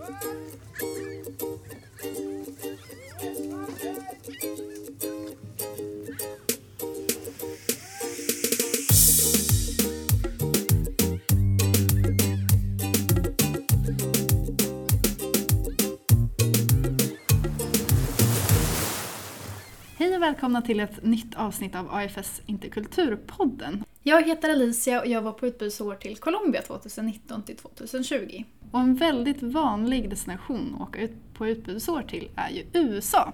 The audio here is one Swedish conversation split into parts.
Hej och välkomna till ett nytt avsnitt av AFS Interkulturpodden. Jag heter Alicia och jag var på utbytesår till Colombia 2019 till 2020. Och en väldigt vanlig destination att åka ut på utbudsår till är ju USA.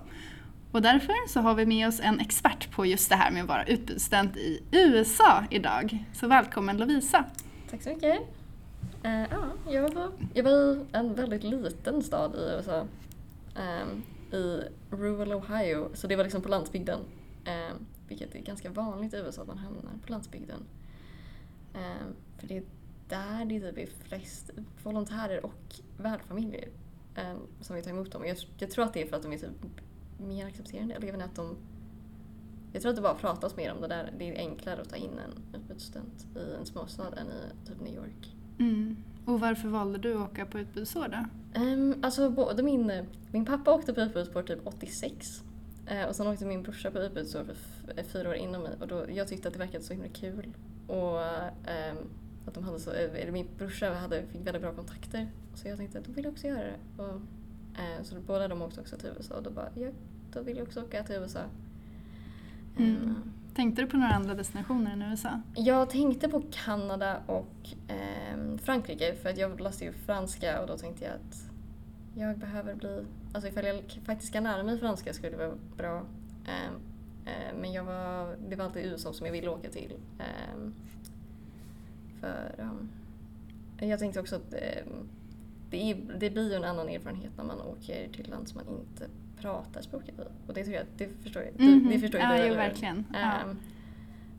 Och därför så har vi med oss en expert på just det här med att vara utbudsstudent i USA idag. Så välkommen Lovisa! Tack så mycket. Uh, ja, jag, var, jag var i en väldigt liten stad i USA. Um, I rural Ohio, så det var liksom på landsbygden. Um, vilket är ganska vanligt i USA att man hamnar på landsbygden. Um, för det är där det typ är flest volontärer och värdfamiljer um, som vill ta emot dem. Jag, jag tror att det är för att de är typ mer accepterande. Eller inte att de... Jag tror att det bara pratas mer om det där. Det är enklare att ta in en utbytesstudent i en småstad än i typ New York. Mm. Och varför valde du att åka på utbytesår då? Um, alltså både min, min pappa åkte på utbytesår typ 86 eh, och sen åkte min brorsa på utbytesår för eh, fyra år innan mig och då, jag tyckte att det verkade så himla kul. Och ehm, att de hade så, eh, eller min brorsa hade, fick väldigt bra kontakter så jag tänkte att då vill jag också göra det. Och, eh, så båda de åkte också till USA och då bara, ja, då vill jag också åka till USA. Mm. Ehm, Tänkte du på några andra destinationer än USA? jag tänkte på Kanada och ehm, Frankrike för att jag läste ju franska och då tänkte jag att jag behöver bli... Alltså ifall jag faktiskt kan lära mig franska skulle det vara bra. Ehm, eh, men jag var, det var alltid USA som jag ville åka till. För ja, jag tänkte också att ehm, det, är, det blir ju en annan erfarenhet när man åker till land som man inte pratar språket i. Och det tror jag, det förstår jag. Du, Mhm. det förstår ju ja, jo, verkligen. Ja. Ehm,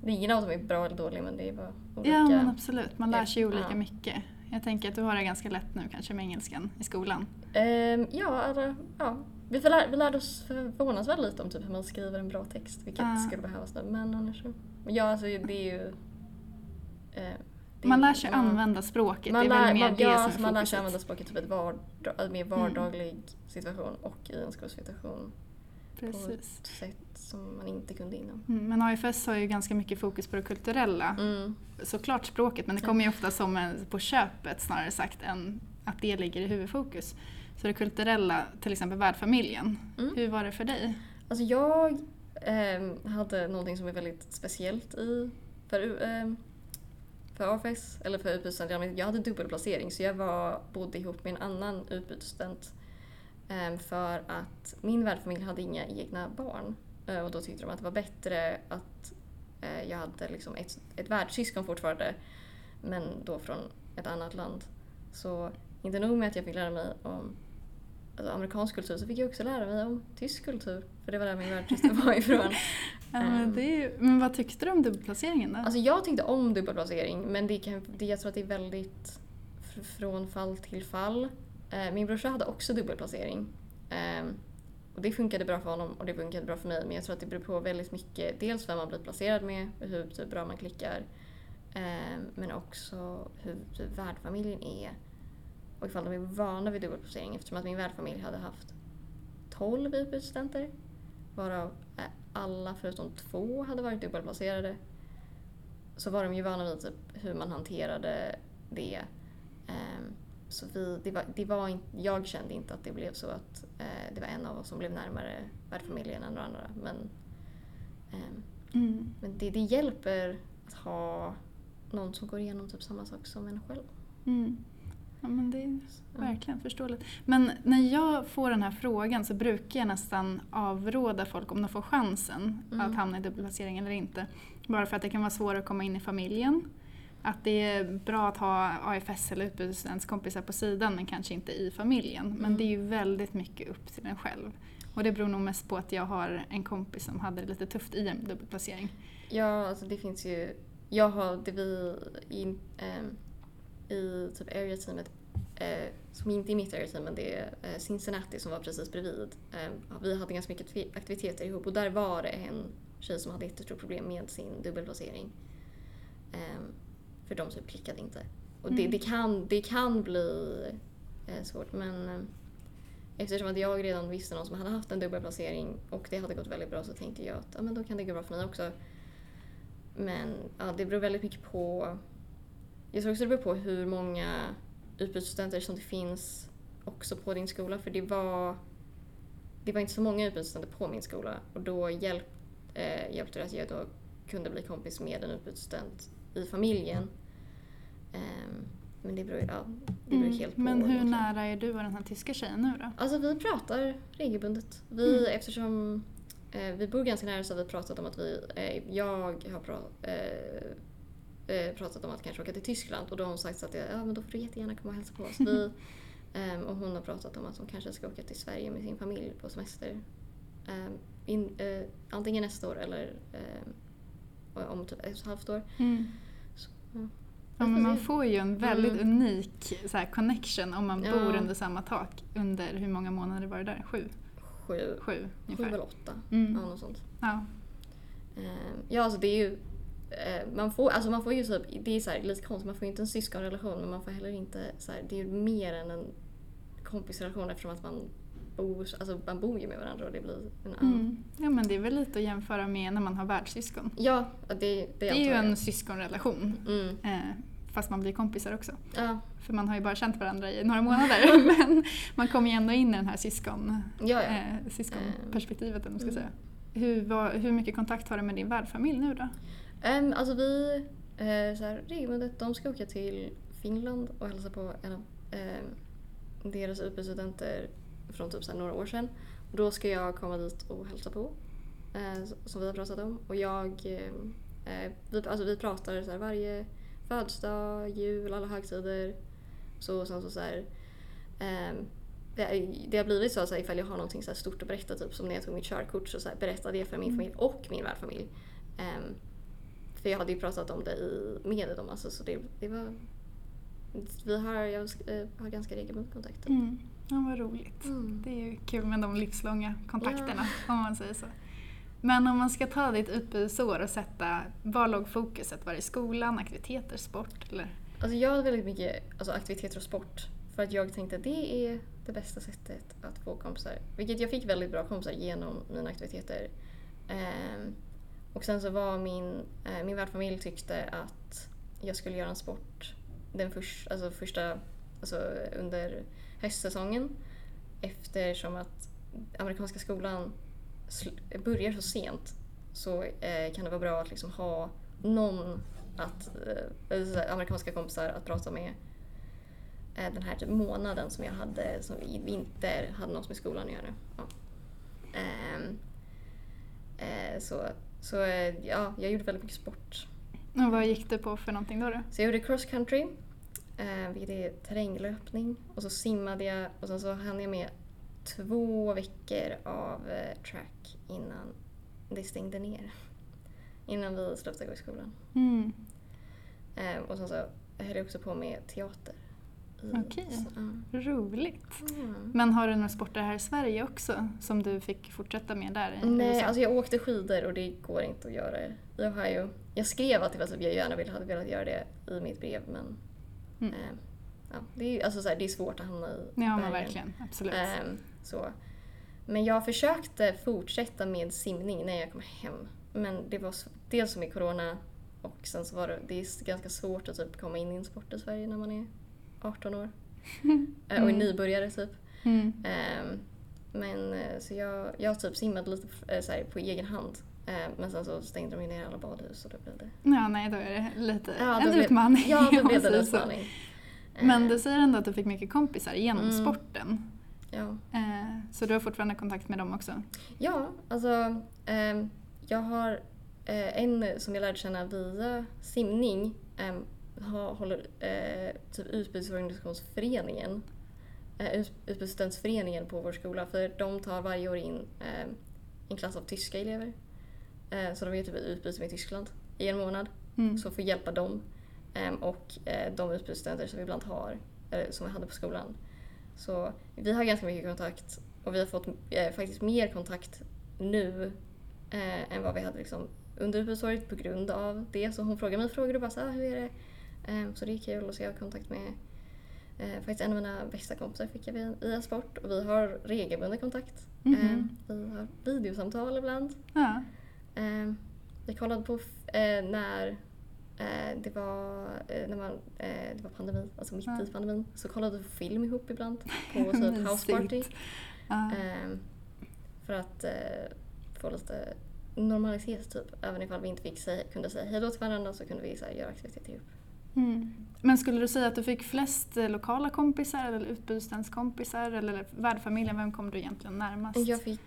det är ingen av dem är bra eller dålig men det är bara olika. ja, men absolut. Man lär sig ju Ja. olika mycket. Jag tänker att du har det ganska lätt nu kanske med engelskan i skolan. Ehm, ja, eller, ja. Vi, lär, vi lärde oss förvånansvärt lite om typ hur man skriver en bra text, vilket Ja. skulle behövas nu. Men annars så... Ja, alltså det är ju... eh, det Man är- lär sig använda språket, man lär, man, ja, man lär sig använda språket typ vardag, en mer vardaglig situation och i en skolsituation på Precis. ett sätt som man inte kunde innan. Mm, men AFS har ju ganska mycket fokus på det kulturella. Mm. Såklart språket, men det kommer ju ofta som en, på köpet snarare sagt än att det ligger i huvudfokus. Så det kulturella, till exempel värdfamiljen. Mm. Hur var det för dig? Alltså jag ehm, hade någonting som är väldigt speciellt i för, ehm, för AFS, eller för utbytesstudent. Jag hade dubbelplacering så jag var, bodde ihop med en annan utbytesstudent ehm, för att min värdfamilj hade inga egna barn. Eh, och då tyckte de att det var bättre att eh, jag hade liksom ett, ett värdsyskon fortfarande men då från ett annat land. Så inte nog med att jag fick lära mig om alltså, amerikansk kultur så fick jag också lära mig om tysk kultur. För det var där min världssyster var ifrån. Ja, men, ju, men vad tyckte du om dubbelplaceringen då? Alltså jag tyckte om dubbelplacering men det kan, det, jag tror att det är väldigt fr- från fall till fall. Eh, min brorsa hade också dubbelplacering. Ehm, och det funkade bra för honom och det funkade bra för mig men jag tror att det beror på väldigt mycket. Dels vem man blir placerad med, hur typ, bra man klickar. ehm, men också hur typ, värdfamiljen är. Och ifall de är vana vid dubbelplacering eftersom att min värdfamilj hade haft 12 utbytesstudenter. Varav eh, alla förutom två hade varit dubbelplacerade så var de ju vana vid typ hur man hanterade det. Ehm, så vi, det var, det var in, jag kände inte att det blev så att eh, det var en av oss som blev närmare värdfamiljen än de andra. Men, ehm, Mm. men det, det hjälper att ha någon som går igenom typ samma sak som en själv. Mm. Ja, men det är verkligen förståeligt. Men när jag får den här frågan så brukar jag nästan avråda folk om de får chansen Mm. att hamna i dubbelplacering eller inte. Bara för att det kan vara svårare att komma in i familjen. Att det är bra att ha AFS eller utbytesstudentskompisar på sidan men kanske inte i familjen. Men Mm. det är ju väldigt mycket upp till en själv. Och det beror nog mest på att jag har en kompis som hade det lite tufft i en dubbelplacering. Ja, alltså det finns ju... Jag har det vi i, ehm, i typ area-teamet, eh, som inte är mitt area-team men det är eh, Cincinnati som var precis bredvid. Eh, vi hade ganska mycket aktiviteter ihop och där var det en tjej som hade jättestort problem med sin dubbelplacering. Eh, för de typ klickade inte. Och det, Mm. det, kan, det kan bli eh, svårt. Men eh, eftersom att jag redan visste någon som hade haft en dubbelplacering och det hade gått väldigt bra så tänkte jag att ja, men då kan det gå bra för mig också. Men ja, det beror väldigt mycket på... Jag tror också det beror på hur många utbytesstudenter som det finns också på din skola. För det var, det var inte så många utbytesstudenter på min skola och då hjälp, eh, hjälpte det att jag då kunde bli kompis med en utbytesstudent i familjen. Ehm, men det beror, ja, det beror Mm. helt på. Men hur egentligen. nära är du och den här tyska tjejen nu då? Alltså vi pratar regelbundet. Vi, Mm. Eftersom eh, vi bor ganska nära så har vi pratat om att vi, eh, jag har pra, eh, eh, pratat om att kanske åka till Tyskland och då har hon sagt så att ja men då får du jättegärna komma och hälsa på oss. Vi, ehm, och hon har pratat om att hon kanske ska åka till Sverige med sin familj på semester. Ehm, in, eh, antingen nästa år eller eh, om typ ett och ett halvt år. Så, ja. Ja, men man får ju en väldigt Mm. unik så här, connection om man Ja. bor under samma tak under hur många månader var det där? Sju? Sju, Sju sju eller åtta. Mm. Ja, något sånt. Ja. Ehm, Ja, alltså det är ju... eh, Man får, alltså man får ju typ, det är så här, lite konstigt, man får ju inte en syskonrelation men man får heller inte så här, det är ju mer än en kompisrelation eftersom att man bor, alltså man bor ju med varandra och det blir en annan. Mm. ja men det är väl lite att jämföra med när man har världssyskon. Ja, det, det, Det är ju en syskonrelation. Mm, Eh, fast man blir kompisar också. ja, För man har ju bara känt varandra i några månader. men man kommer ju ändå in i den här syskon, ja, ja. eh, syskonperspektivet. Vad man ska Mm. säga. Hur, vad, hur mycket kontakt har du med din värdfamilj nu då? Ehm, alltså vi, eh, så här, regelbundet, de ska åka till Finland och hälsa på en av ehm, deras utbytesstudenter från typ så några år sedan. Och då ska jag komma dit och hälsa på, s- som vi har pratat om. Och jag, eh, vi, alltså vi pratar så här, varje födelsedag, jul, alla högtider. Så, sen så, så här, ehm, det, det har blivit så att ifall jag har någonting så här stort att berätta, typ som när jag tog mitt körkort så, så här, berättade jag för min familj och min värdfamilj. Ehm, för jag hade ju pratat om det i, med dem, alltså, så det, det var... Vi har, jag eh, har ganska regelbunden kontakt. Mm. Ja, vad roligt. Mm. Det är ju kul med de livslånga kontakterna om man säger så. Men om man ska ta ditt utbytesår och sätta, var låg fokuset? Var det i skolan, aktiviteter, sport eller? Alltså jag hade väldigt mycket alltså, aktiviteter och sport. För att jag tänkte att det är det bästa sättet att få kompisar. Vilket jag fick väldigt bra kompisar genom mina aktiviteter. Ehm, och sen så var min, eh, min värdfamilj tyckte att jag skulle göra en sport den förs- alltså första, alltså under höstsäsongen. Eftersom att amerikanska skolan börjar så sent så eh, kan det vara bra att liksom ha någon att, eh, alltså amerikanska kompisar att prata med eh, den här typ månaden som jag hade som i vinter hade något med skolan att göra. Ja. Ehm, eh, så så eh, ja, jag gjorde väldigt mycket sport. Och vad gick du på för någonting då? då? Så jag gjorde cross country, eh, vilket är terränglöpning. Och så simmade jag och sen så hann jag med två veckor av eh, track innan det stängde ner. Innan vi slutade gå i skolan. Mm. Eh, och sen så höll jag också på med teater. I- Okej. ja. Roligt. Mm. Men har du några sporter här i Sverige också som du fick fortsätta med där i Nej, USA? alltså jag åkte skidor och det går inte att göra i Ohio. Jag skrev att det var typ jag gärna ville, hade velat göra det i mitt brev men Mm. eh, ja, det, är, alltså så här, det är svårt att hamna i Ja men verkligen, absolut. Ehm, så. Men jag försökte fortsätta med simning när jag kom hem. Men det var dels med corona och sen så var det, det är ganska svårt att typ komma in i en sport i Sverige när man är 18 år. Eh, Och är Mm. nybörjare typ. Mm. Ehm, men eh, så jag, jag typ simmade lite eh, så här, på egen hand. Ehm, men sen så stängde de ner alla badhus och då blev det... Ja, nej då är det lite Ja, en utmaning. Ja, då blev det en utmaning. Men Ehm, du säger ändå att du fick mycket kompisar genom Mm. sporten. Ja. Så du har fortfarande kontakt med dem också? Ja, alltså ehm, jag har en som jag lärde känna via simning ha, håller eh, typ utbytesorganisationsföreningen eh, ut- utbytesstudentsföreningen på vår skola för de tar varje år in eh, en klass av tyska elever. Eh, så de gör typ ett utbyte med Tyskland i en månad Mm. så får hjälpa dem ehm, och eh, de utbytesstudenter som vi ibland har, eller som vi hade på skolan. Så vi har ganska mycket kontakt och vi har fått eh, faktiskt mer kontakt nu eh, än vad vi hade liksom under utbytesåret på grund av det. Så hon frågar mig frågor och bara så här, "Ah, hur är det? Ehm, så det är kul och så jag har kontakt med Eh, faktiskt en av mina bästa kompisar fick jag via, sport och vi har regelbunden kontakt. Mhm. Eh, vi har videosamtal ibland. Ja. Eh, vi kollade på eh, när eh, det var, när man, det var pandemi, alltså mitt Ja. i pandemin. Så kollade vi på film ihop ibland på typ Mysigt. house party. Ja. Eh, för att få lite normalitet typ. Även ifall vi inte fick säga, kunde säga hej då till varandra så kunde vi så här, göra aktiviteter ihop. Mm. Men skulle du säga att du fick flest eh, lokala kompisar eller utbyteskompisar eller värdfamiljen? Vem kom du egentligen närmast? Jag fick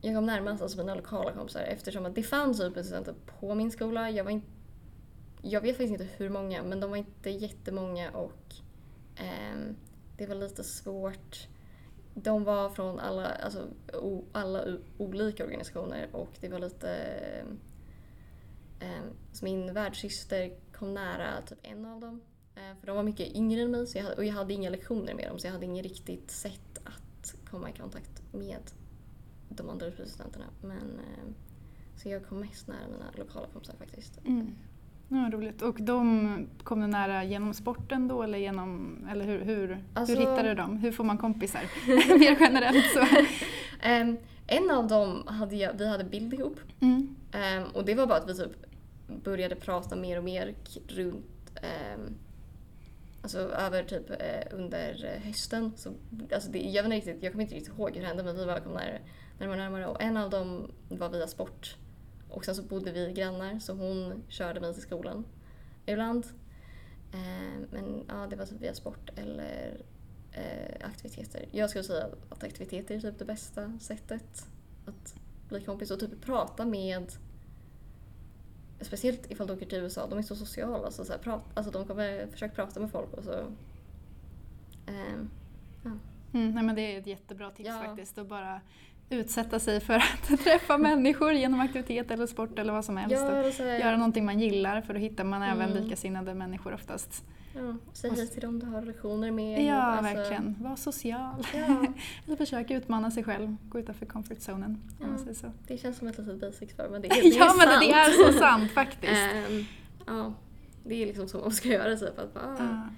jag kom närmast alltså mina lokala kompisar eftersom att det fanns utbytesstudenter på min skola. Jag, var in, jag vet faktiskt inte hur många men de var inte jättemånga och ehm, det var lite svårt. De var från alla, alltså, o, alla u, olika organisationer och det var lite... ehm, min värdsyster kom nära typ en av dem. Eh, för de var mycket yngre än mig så jag hade, och jag hade inga lektioner med dem så jag hade inget riktigt sätt att komma i kontakt med de andra utbytesstudenterna. Men, eh, så jag kom mest nära mina lokala kompisar faktiskt. Mm. Ja, roligt. Och de kom du nära genom sporten då eller genom, eller hur, hur, Alltså- hur hittar du dem? Hur får man kompisar? Mer generellt så. En av dem hade jag, vi hade bild ihop Mm. Och det var bara att vi typ började prata mer och mer runt ehm, Alltså över typ eh, under hösten. Så, alltså det, jag, vet inte riktigt, jag kommer inte riktigt ihåg hur det hände men vi bara kom närmare, närmare och närmare. Och en av dem var via sport. Och sen så bodde vi grannar så hon körde mig till skolan ibland. Eh, men ja, det var typ via sport eller eh, aktiviteter. Jag skulle säga att aktiviteter är typ det bästa sättet att bli kompis och typ prata med Speciellt ifall du åker till USA, de är så sociala. Så så här, prat, alltså de kommer försöka prata med folk och så... ehm, Mm, nej, men det är ett jättebra tips Ja. faktiskt. Att bara utsätta sig för att träffa människor genom aktivitet eller sport eller vad som helst. ja, här, Göra någonting man gillar för då hittar man även Mm. likasinnade människor oftast. Ja, säg hej till dem du har lektioner med. Ja, alltså, verkligen. Var social. Ja, eller försöka utmana sig själv, gå utanför comfort zonen. Om man Ja. säger så. det känns som ett litet för men det, är- det är ja, men sant. det är så sant faktiskt. Ehm, ja, det är liksom så man ska göra typ. Att bara, Ja.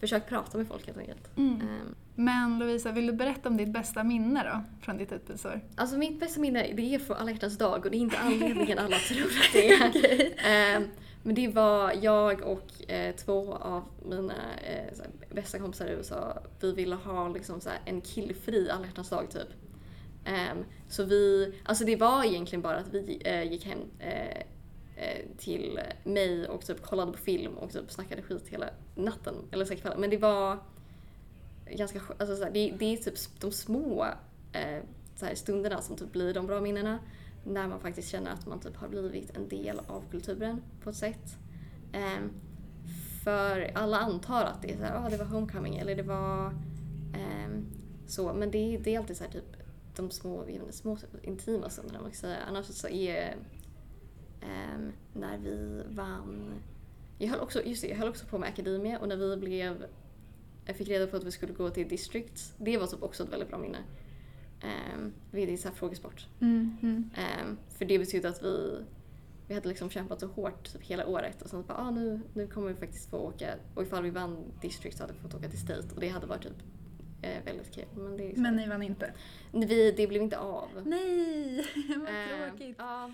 Försök prata med folk helt enkelt. Mm. Ehm, Men Lovisa, vill du berätta om ditt bästa minne då, från ditt utbytesår? Alltså mitt bästa minne det är från alla hjärtans dag och det är inte anledningen alla tror att det är. Ehm, men det var jag och eh, två av mina eh, såhär, bästa kompisar i USA. Vi ville ha liksom, såhär, en killfri alla hjärtans dag typ. Um, så vi, alltså det var egentligen bara att vi eh, gick hem eh, eh, till mig och typ kollade på film och typ snackade skit hela natten. Eller så kvällen. Men det var ganska alltså så här, det, det är typ de små eh, så här, stunderna som typ blir de bra minnena. När man faktiskt känner att man typ har blivit en del av kulturen på ett sätt. Um, för alla antar att det är så här, oh, det var homecoming eller det var um, så. Men det, det är alltid så här, typ de små, inte, små intima stunderna man kan säga. Annars så är um, när vi vann jag höll, också, just det, jag höll också på med Academia och när vi blev jag fick reda på att vi skulle gå till Districts. Det var typ också ett väldigt bra minne. Är så här frågesport. Mm. Ehm, för det betydde att vi, vi hade liksom kämpat så hårt typ hela året och sen bara ah, nu, nu kommer vi faktiskt få åka och ifall vi vann District så hade vi fått åka till State och det hade varit typ eh, väldigt kul. Men, det, Men ni vann inte? vi, det blev inte av. Nej, vad Ehm, tråkigt. ja,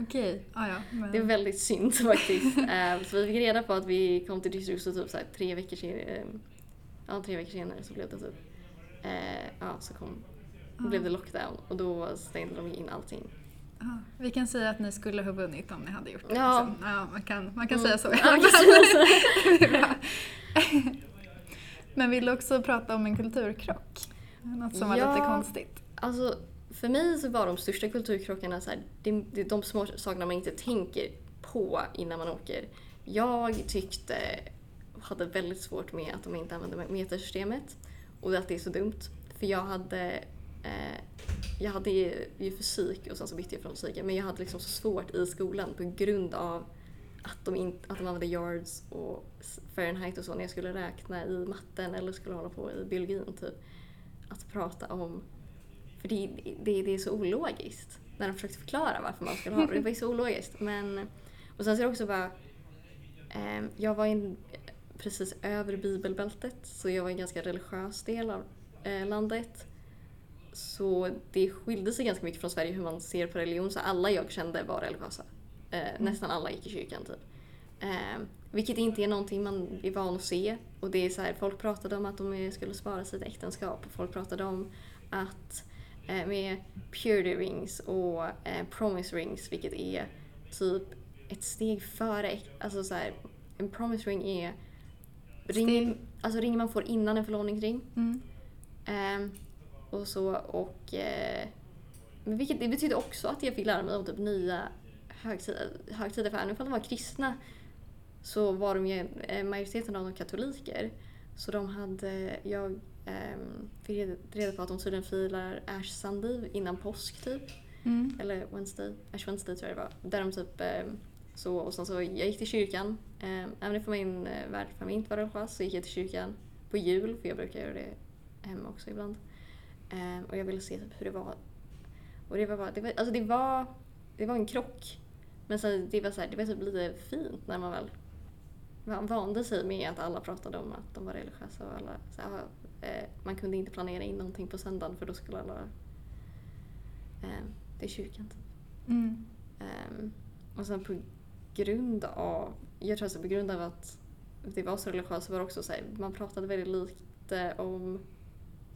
Okej, ah, ja. Men... det är väldigt synd faktiskt. Ehm, så vi fick reda på att vi kom till District så typ så här, tre veckor senare, ja, tre veckor senare så blev det typ, eh, ja så kom, Ah. blev det lockdown och då stängde de in allting. Ja, vi kan säga att ni skulle ha vunnit om ni hade gjort det. Ja. liksom. ja man kan, man kan Mm. säga så. Det är bra. Men vill du också prata om en kulturkrock? Något som var Ja. lite konstigt. Alltså, för mig så var de största kulturkrockarna så här, det, det är de små sakerna man inte tänker på innan man åker. Jag tyckte, hade väldigt svårt med att de inte använde metersystemet och att det är så dumt. För jag hade, eh, jag hade ju fysik och sen så bytte jag från fysiken men jag hade liksom så svårt i skolan på grund av att de, in, att de använde yards och Fahrenheit och så när jag skulle räkna i matten eller skulle hålla på i biologin typ. Att prata om för det, det, det är så ologiskt. När de försökte förklara varför man skulle ha det. Det var ju så ologiskt. Men, och sen så är det också bara... eh, jag var in, precis över bibelbältet så jag var en ganska religiös del av eh, landet. Så det skilde sig ganska mycket från Sverige hur man ser på religion så alla jag kände var religiösa. Eh, Nästan alla gick i kyrkan typ. Eh, vilket inte är någonting man är van att se. Och det är så här, folk pratade om att de skulle spara sitt äktenskap. Folk pratade om att eh, med purity rings och eh, promise rings, vilket är typ ett steg före. Alltså så här, en promise ring är ring, alltså ringen man får innan en förlovningsring. Mm. Och så och... Eh, men vilket, det betyder också att jag fick lära mig om typ nya högtider, högtider för även om de var kristna så var de ju eh, majoriteten av dem katoliker. Så de hade, jag ehm, fick reda på att de tydligen firar Ash Sunday innan påsk typ. Mm. Eller Wednesday, Ash Wednesday tror jag det var. Där de typ ehm, så, och sen så jag gick till kyrkan. Um, även om min uh, värdfamilj inte var religiös så gick jag till kyrkan på jul för jag brukar göra det hemma också ibland. Ehm, och jag ville se typ hur det var. Och det var bara, det var, alltså det var, det var en krock. Men sen, det var så här, det var typ lite fint när man väl man vande sig med att alla pratade om att de var religiösa och alla, så här, eh, man kunde inte planera in någonting på söndagen för då skulle alla eh, till kyrkan. Typ. Mm. Ehm, och sen på grund av, jag tror alltså på grund av att det var så religiöst så var det också så här, man pratade väldigt lite om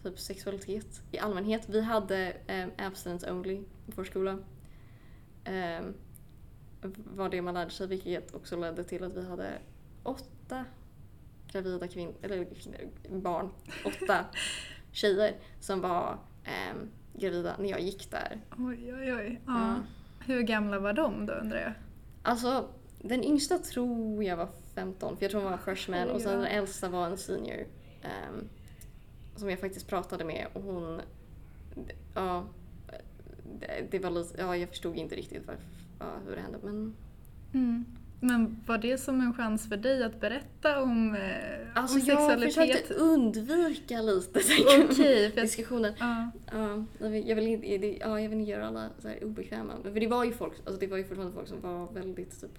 typ sexualitet i allmänhet. Vi hade um, abstinence only på vår skola. Um, var det man lärde sig vilket också ledde till att vi hade åtta gravida kvinnor, eller barn, åtta tjejer som var um, gravida när jag gick där. Oj, oj, oj. Ja. Ja. Hur gamla var de då undrar jag? Alltså, den yngsta tror jag var 15, för jag tror hon var freshman och sen den äldsta var en senior. ehm, som jag faktiskt pratade med och hon... Ja, det, det var lite... Ja, jag förstod inte riktigt varför, ja, hur det hände men... Mm. Men var det som en chans för dig att berätta om, eh, Alltså om jag sexualitet? försökte undvika lite Okej, för jag- diskussionen. Ja. Ja, jag vill, jag inte, det- ja, jag vill inte göra alla så här obekväma. För det var ju folk, alltså det var ju fortfarande folk som var väldigt typ,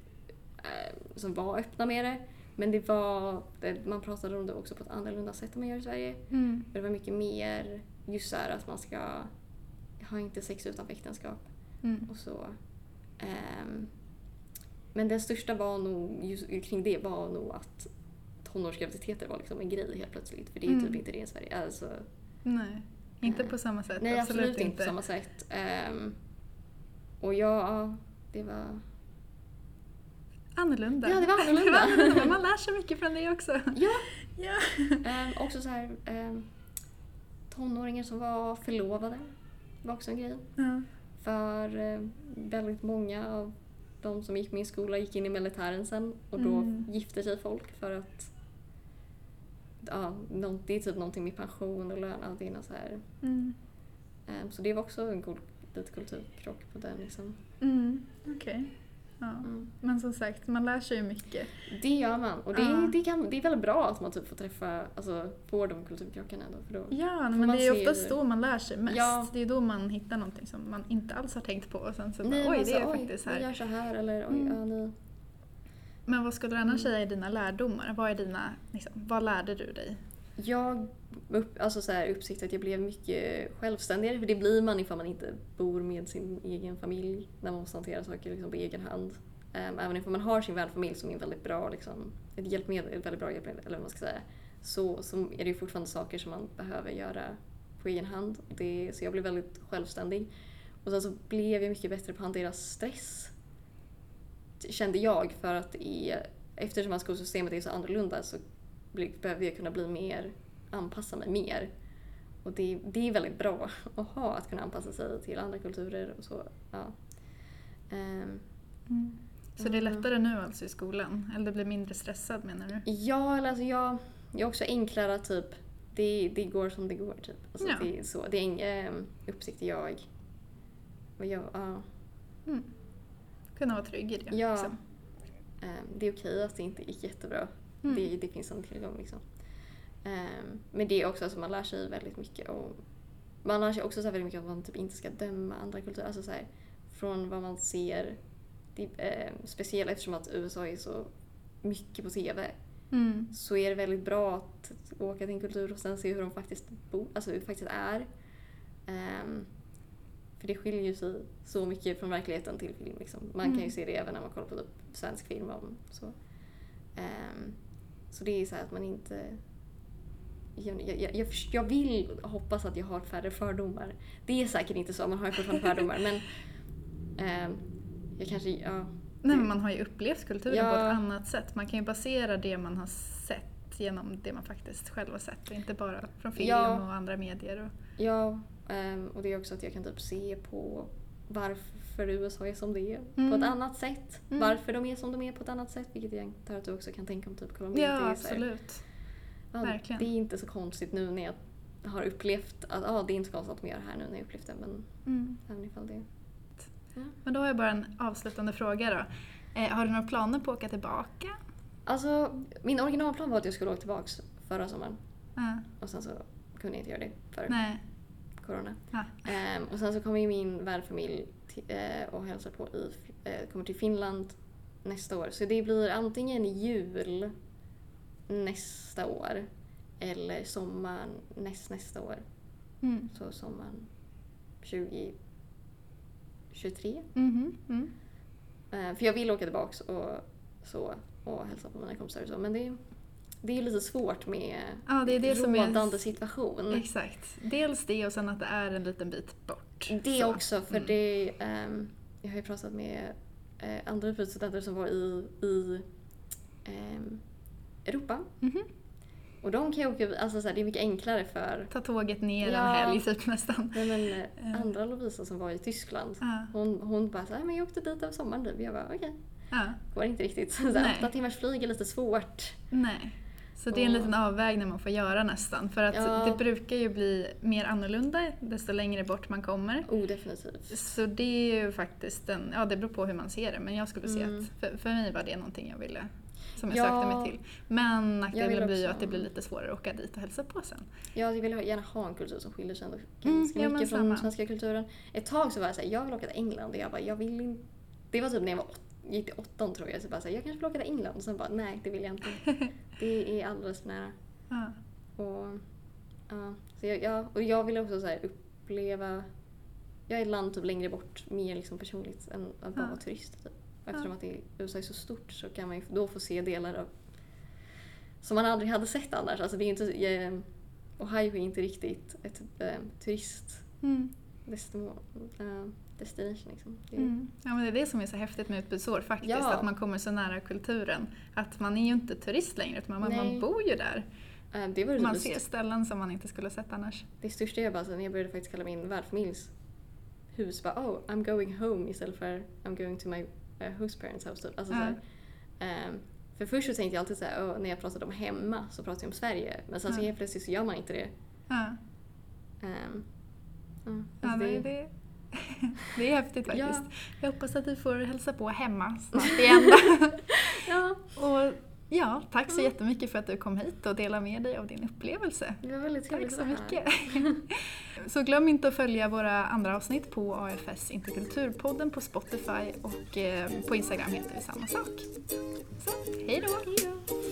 eh, som var öppna med det. Men det var, det, man pratade om det också på ett annorlunda sätt än man gör i Sverige. Mm. Det var mycket mer just så att man ska ha inte sex utanför äktenskap Mm. och så. Ehm, men den största var nog, just kring det var nog att tonårsgraviditeter var liksom en grej helt plötsligt. För det är Mm. typ inte det i Sverige. Alltså, Nej, inte på samma sätt. Nej, absolut, inte på samma sätt. Ehm, och ja, det var... Annorlunda. Ja, det var annorlunda. Det var annorlunda. Man lär sig mycket från det också. Ja! Ja. Ehm, också så här, ehm, tonåringar som var förlovade var också en grej. Ja. För eh, väldigt många av de som gick min skola gick in i militären sen och då Mm. gifte sig folk för att ja, det är typ någonting med pension och lön. Allt innan så här. Mm. Ehm, så det var också en god lite kulturkrock på den. Liksom. Mm. Okej. Ja. Mm. Men som sagt, man lär sig ju mycket. Det gör man och det, Ja. det, kan, det är väldigt bra att man typ får träffa, alltså får de kulturkrockarna då. För då Ja, men det är oftast hur- då man lär sig mest. Ja. Det är då man hittar någonting som man inte alls har tänkt på och sen så bara, Nej, oj, man det är oj, faktiskt här. gör så här eller oj, Mm. ja, ni... Men vad skulle du Mm. annars säga är dina lärdomar? Vad är dina, liksom, vad lärde du dig? Jag upp, alltså så här, uppsikt att jag blev mycket självständigare för det blir man ifall man inte bor med sin egen familj när man måste hantera saker liksom, på egen hand. Um, även ifall man har sin värdfamilj som är väldigt bra, liksom, ett hjälpmedel, ett väldigt bra hjälpmedel eller vad man ska säga, så, så är det ju fortfarande saker som man behöver göra på egen hand. Det, så jag blev väldigt självständig. Och sen så blev jag mycket bättre på att hantera stress. Kände jag för att i, eftersom att skolsystemet är så annorlunda så behöver jag kunna bli mer, anpassa mig mer. Och det, det är väldigt bra att ha, att kunna anpassa sig till andra kulturer och så. Ja. Ehm, Så det är lättare nu alltså i skolan? Eller du blir mindre stressad menar du? ja, eller alltså jag, jag är också enklare typ, det, det går som det går typ. Alltså Ja. det är så, det är ingen um, uppsikt jag. Och jag, ja. Mm. Kunna vara trygg i det. Ja. liksom. Ehm, det är okej att det inte gick jättebra. Mm. Det, det finns en tillgång liksom. Ehm, men det är också att alltså, man lär sig väldigt mycket och man lär sig också så här väldigt mycket att man typ inte ska döma andra kulturer. Alltså så här, från vad man ser, det, eh, speciellt eftersom att USA är så mycket på TV. Mm. så är det väldigt bra att åka till en kultur och sen se hur de faktiskt, bo, alltså hur faktiskt är. Ehm, för det skiljer ju sig så mycket från verkligheten till film. Liksom. Man kan ju Mm. se det även när man kollar på typ svensk film. Om, så. Ehm, så det är så här att man inte... Jag, jag, jag, jag vill hoppas att jag har färre fördomar. Det är säkert inte så, man har ju fortfarande fördomar. Men ehm, jag kanske, ja. Nej, men man har ju upplevt kulturen Ja. på ett annat sätt. Man kan ju basera det man har sett genom det man faktiskt själv har sett och inte bara från film Ja. och andra medier. Och, Ja, ehm, och det är också att jag kan typ se på varför USA är som det är på Mm. ett annat sätt. Mm. Varför de är som de är på ett annat sätt. Vilket jag antar att du också kan tänka om typ Colombia. ja, absolut. Ja, Verkligen. Det är inte så konstigt nu när jag har upplevt att ja, det är inte så konstigt att de gör det här nu när jag upplevt det. Men Mm. även ifall det... Men då har jag bara en avslutande fråga då. Eh, har du några planer på att åka tillbaka? Alltså, min originalplan var att jag skulle åka tillbaks förra sommaren. Ja. Och sen så kunde jag inte göra det för Nej. Corona. Ja. Ehm, och sen så kommer ju min värdfamilj eh, och hälsar på i, eh, kommer till Finland nästa år. Så det blir antingen jul nästa år eller sommaren näst, nästa år. Mm. Så sommaren 2023. Mhm. Mm. Eh, för jag vill åka tillbaks och så och hälsa på mina kompisar och så. Men det, det är lite svårt med Ja, det är det som är- rådande situation. Exakt. Dels det och sen att det är en liten bit bort. Det Så. också, för Mm. det... ehm, jag har ju pratat med eh, andra utbytesstudenter som var i, i ehm, Europa. Mhm. Och de kan ju åka, alltså så här, det är mycket enklare för Ta tåget ner Ja. en helg typ nästan. nej, men, Ja. andra Lovisa som var i Tyskland. Ja. Hon, hon bara såhär, men jag åkte dit över sommaren typ. Jag bara okej, Ja. går inte riktigt. Så här, åtta timmars flyg är lite svårt. Nej. Så det är en liten avvägning man får göra nästan. För att Ja. det brukar ju bli mer annorlunda desto längre bort man kommer. Oh, definitivt. Så det är ju faktiskt en, ja det beror på hur man ser det men jag skulle säga Mm. att för, för mig var det någonting jag ville, som jag Ja. sökte mig till. Men nackdelen blir ju att det blir lite svårare att åka dit och hälsa på sen. Jag vill gärna ha en kultur som skiljer sig ändå Mm, ganska ja, men mycket från den svenska kulturen. Ett tag så var jag såhär, jag vill åka till England och jag bara, jag vill inte. Det var typ när jag var åt, gick till åttan tror jag, så bara såhär, jag kanske vill åka till England. Och sen bara, nej det vill jag inte. Det är alldeles för nära. Ja. Och, ja, så jag, ja, och jag vill också så här uppleva, jag är ett land typ längre bort mer liksom personligt än att bara Ja. vara turist. Typ. Eftersom Ja. att det, USA är så stort så kan man ju då få se delar av som man aldrig hade sett annars. Alltså det är inte, eh, Ohio är inte riktigt ett eh, turistdestination. Mm. Eh, destination liksom. Det är, Mm. Ja men det är det som är så häftigt med utbytesår faktiskt, Ja. att man kommer så nära kulturen. Att man är ju inte turist längre utan man, man bor ju där. eh, det var det, Man ser ställen som man inte skulle ha sett annars. det största jag bara, så jag började faktiskt kalla min värdfamiljs hus bara oh, I'm going home istället för I'm going to my uh, host parents house typ. Alltså, Ja. så här, ehm, för först så tänkte jag alltid såhär, oh, när jag pratade om hemma så pratade jag om Sverige. Men sen så Ja. helt plötsligt så gör man inte det. Ja, Ehm, ja, ja alltså det, det, det är häftigt faktiskt. Ja. Jag hoppas att du får hälsa på hemma snart igen. ja, och ja, tack så Mm. jättemycket för att du kom hit och delade med dig av din upplevelse. det var väldigt Tack trevligt så vara här. mycket. Så glöm inte att följa våra andra avsnitt på AFS Interkulturpodden på Spotify och eh, på Instagram heter vi samma sak. Så! Hej då!